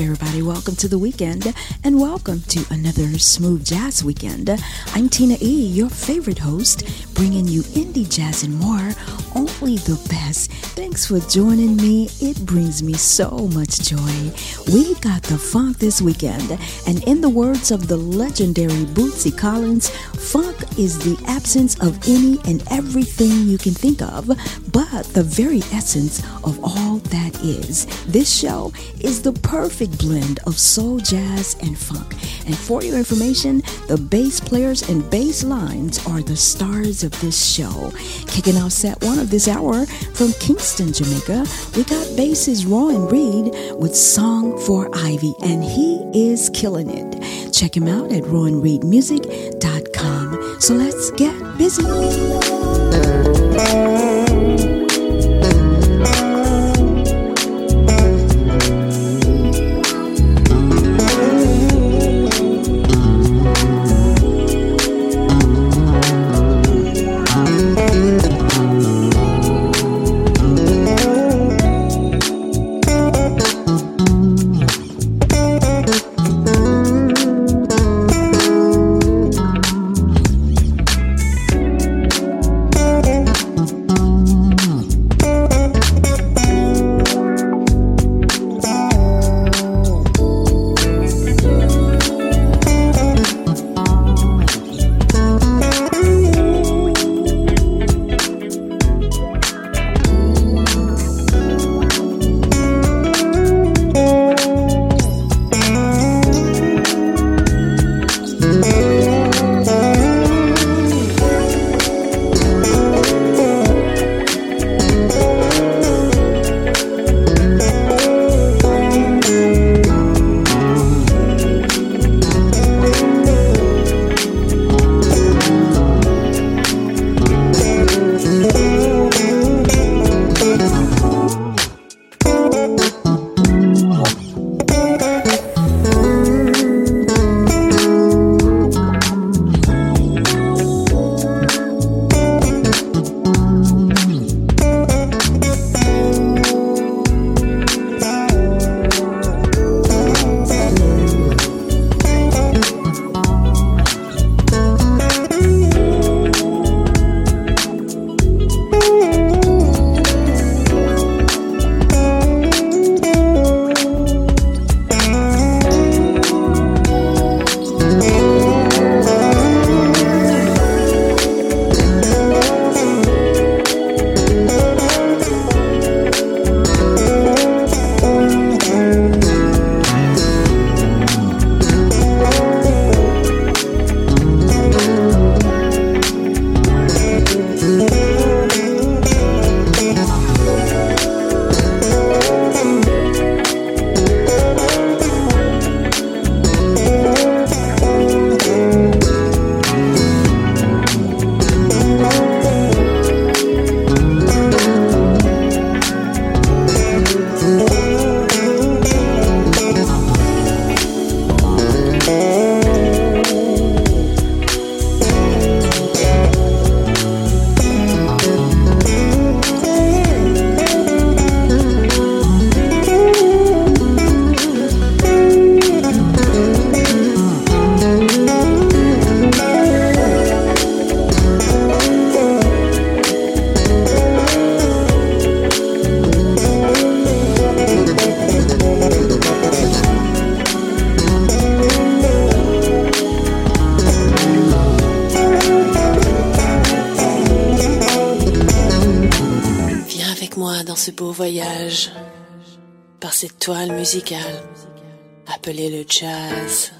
Everybody. Welcome to the weekend and welcome to another Smooth Jazz Weekend. I'm Tina E., your favorite host, bringing you indie jazz and more, only the best. Thanks for joining me. It brings me so much joy. We got the funk this weekend, and in the words of the legendary Bootsy Collins, funk is the absence of any and everything you can think of, but the very essence of all that is. This show is the perfect blend of soul, jazz, and funk. And for your information, the bass players and bass lines are the stars of this show. Kicking off set one of this hour from Kingston, Jamaica, we got bassist Rohan Reid with Song for Ivy, and he is killing it. Check him out at rohanreidmusic.com. So let's get busy. Música musical appelé le jazz.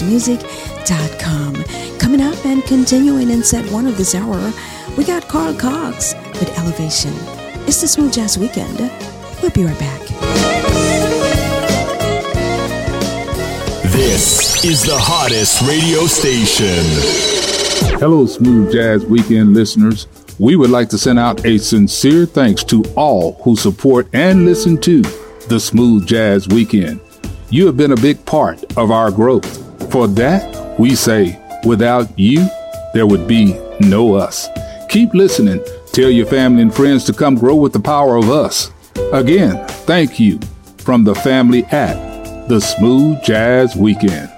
patrickcharlesmusic.com. Coming up and continuing in set one of this hour, we got Carl Cox with Elevation. It's the Smooth Jazz Weekend. We'll be right back. This is the hottest radio station. Hello, Smooth Jazz Weekend listeners. We would like to send out a sincere thanks to all who support and listen to the Smooth Jazz Weekend. You have been a big part of our growth. For that, we say, without you, there would be no us. Keep listening. Tell your family and friends to come grow with the power of us. Again, thank you from the family at the Smooth Jazz Weekend.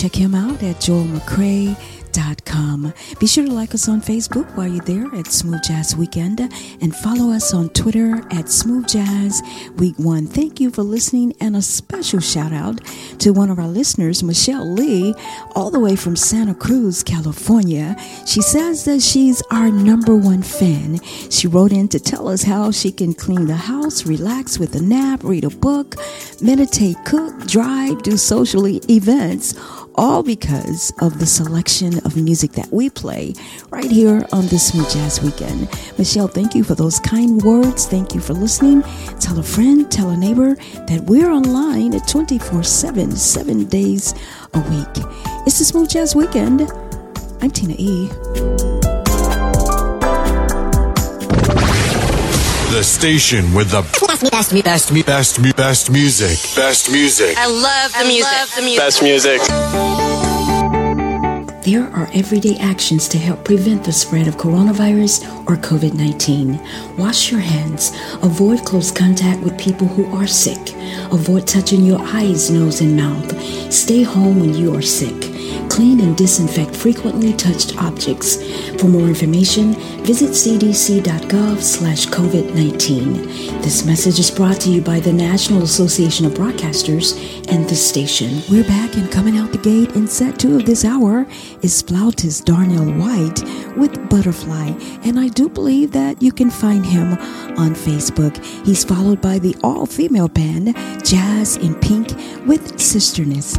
Check him out at smoothjazz.com. Be sure to like us on Facebook while you're there at Smooth Jazz Weekend and follow us on Twitter at Smooth Jazz Week One. Thank you for listening and a special shout out to one of our listeners, Michelle Lee, all the way from Santa Cruz, California. She says that she's our number one fan. She wrote in to tell us how she can clean the house, relax with a nap, read a book, meditate, cook, drive, do social events all because of the selection of music that we play right here on this Smooth Jazz Weekend. Michelle, thank you for those kind words. Thank you for listening. Tell a friend, tell a neighbor that we're online at 24 7, seven days a week. It's the Smooth Jazz Weekend. I'm Tina E. The station with the best, best, best, best, best music. Best music. I love the I music. Love the music. Best music. There are everyday actions to help prevent the spread of coronavirus or COVID 19. Wash your hands. Avoid close contact with people who are sick. Avoid touching your eyes, nose, and mouth. Stay home when you are sick Clean and disinfect frequently touched objects. For more information, visit cdc.gov slash COVID-19. This message is brought to you by the National Association of Broadcasters and the station. We're back and coming out the gate in set two of this hour is flautist Darnell White with Butterfly. And I do believe that you can find him on Facebook. He's followed by the all-female band Jazz in Pink with Sisterness.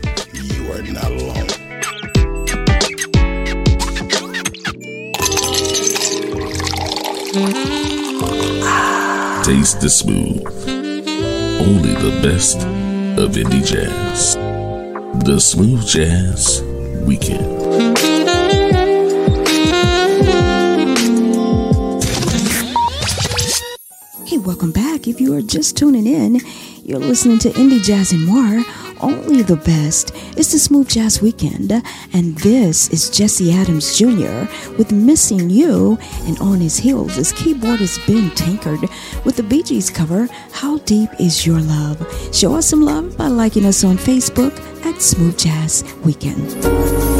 Taste the smooth. Only the best of indie jazz. The Smooth Jazz Weekend. Hey, welcome back. If you are just tuning in, you're listening to Indie Jazz and More. Only the best. It's the Smooth Jazz Weekend, and this is Jesse Adams Jr. with Missing You, and on his heels is keyboardist Ben Tankard with the Bee Gees cover, How Deep Is Your Love? Show us some love by liking us on Facebook at Smooth Jazz Weekend.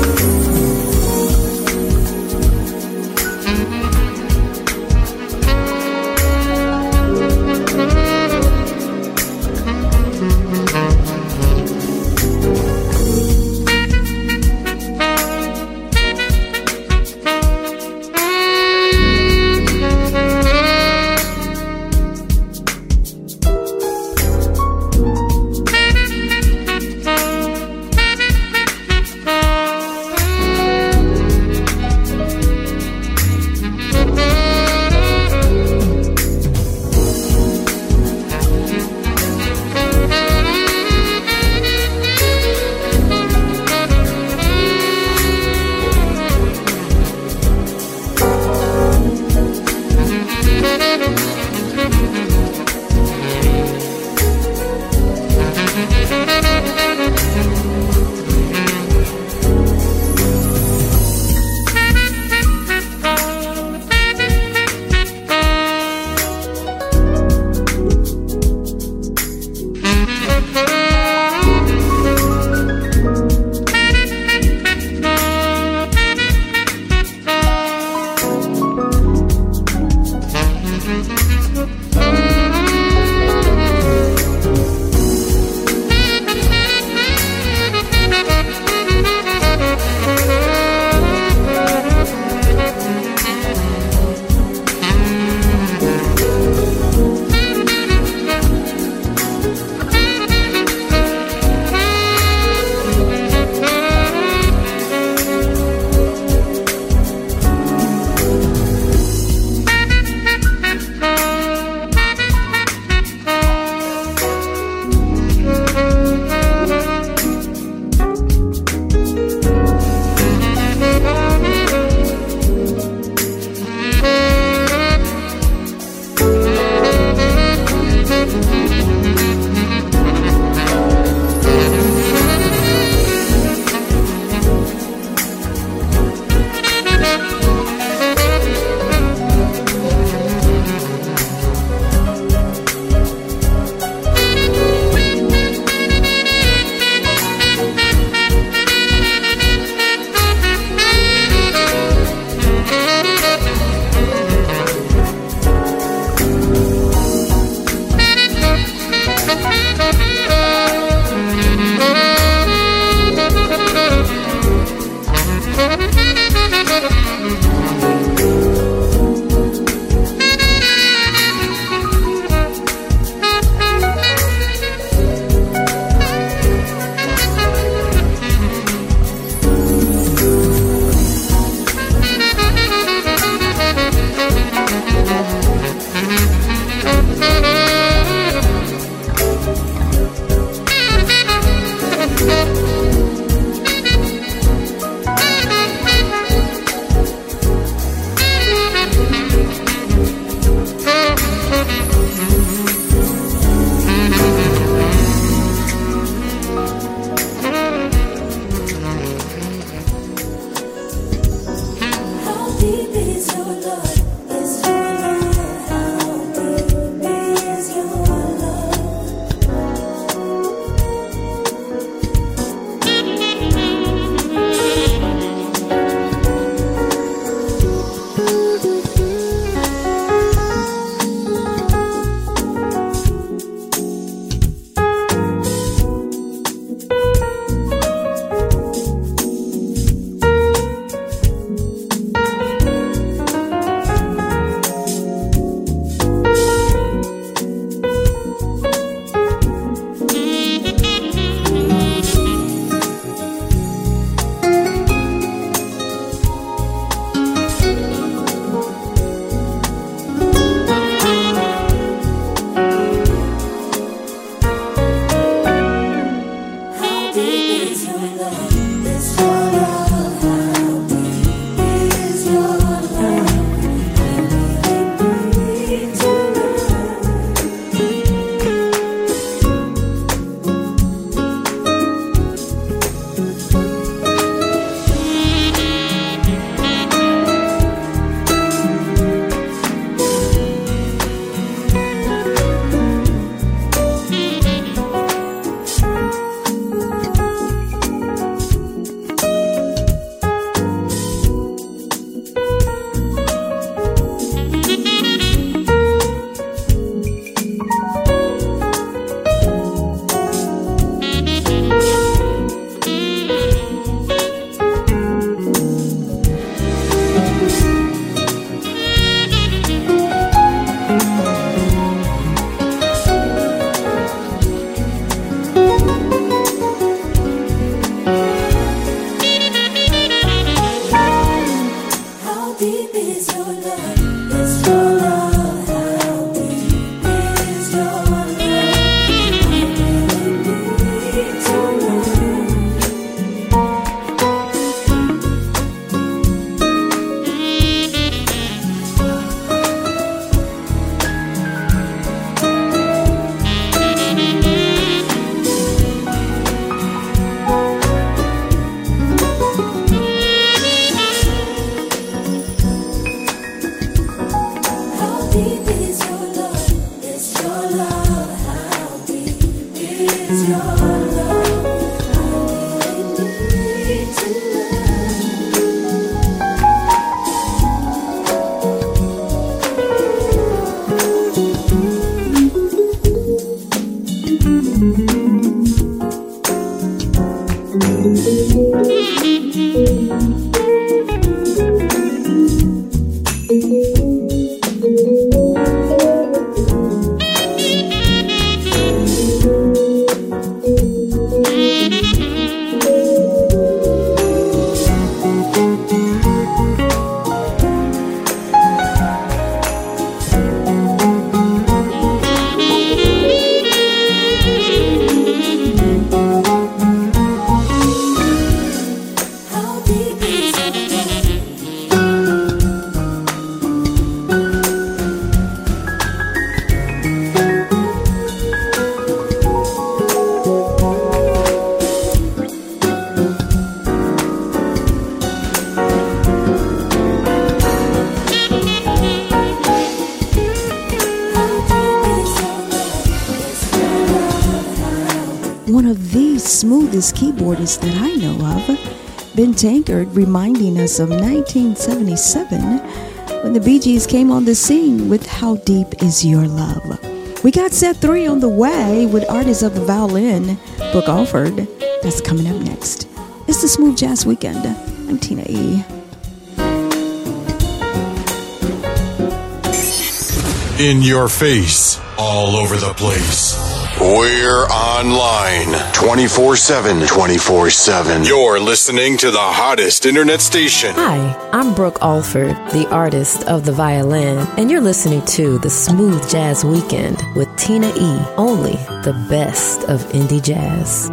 Smoothest keyboardists that I know of, Ben Tankard, reminding us of 1977 when the Bee Gees came on the scene with How Deep Is Your Love. We got set three on the way with artists of the violin, Brooke Alford. That's coming up next. It's the Smooth Jazz Weekend. I'm Tina E. In your face, all over the place. We're online 24 7. 24 7. You're listening to the hottest internet station. Hi, I'm Brooke Alford, the artist of the violin, and you're listening to the Smooth Jazz Weekend with Tina E. Only the best of indie jazz.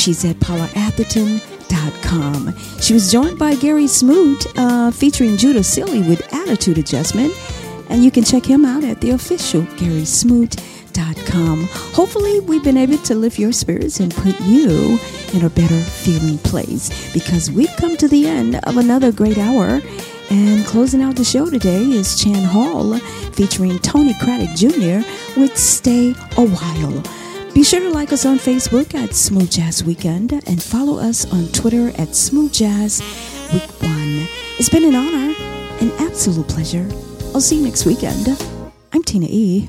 She's at PaulaAtherton.com. She was joined by Gary Smoot uh, featuring Judah Sealy with Attitude Adjustment. And you can check him out at the official GarySmoot.com. Hopefully, we've been able to lift your spirits and put you in a better feeling place because we've come to the end of another great hour. And closing out the show today is Chan Hall featuring Tony Craddock Jr. with Stay a While. Be sure to like us on Facebook at Smooth Jazz Weekend and follow us on Twitter at Smooth Jazz Week One. It's been an honor, an absolute pleasure. I'll see you next weekend. I'm Tina E.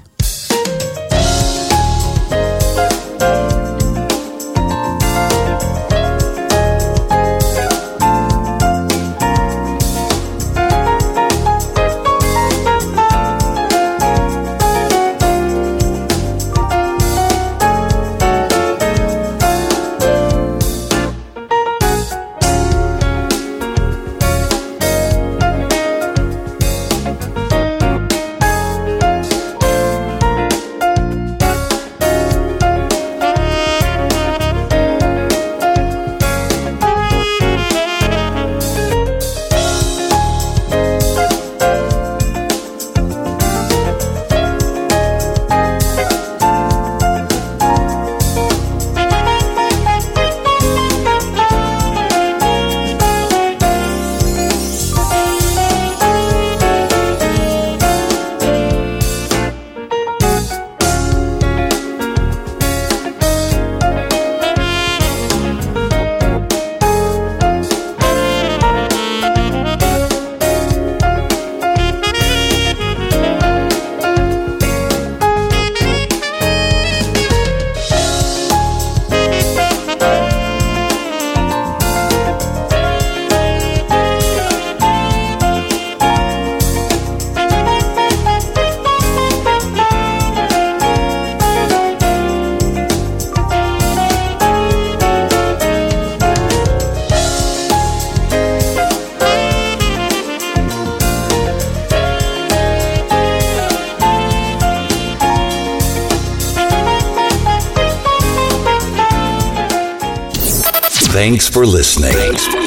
for listening. Thanks for listening.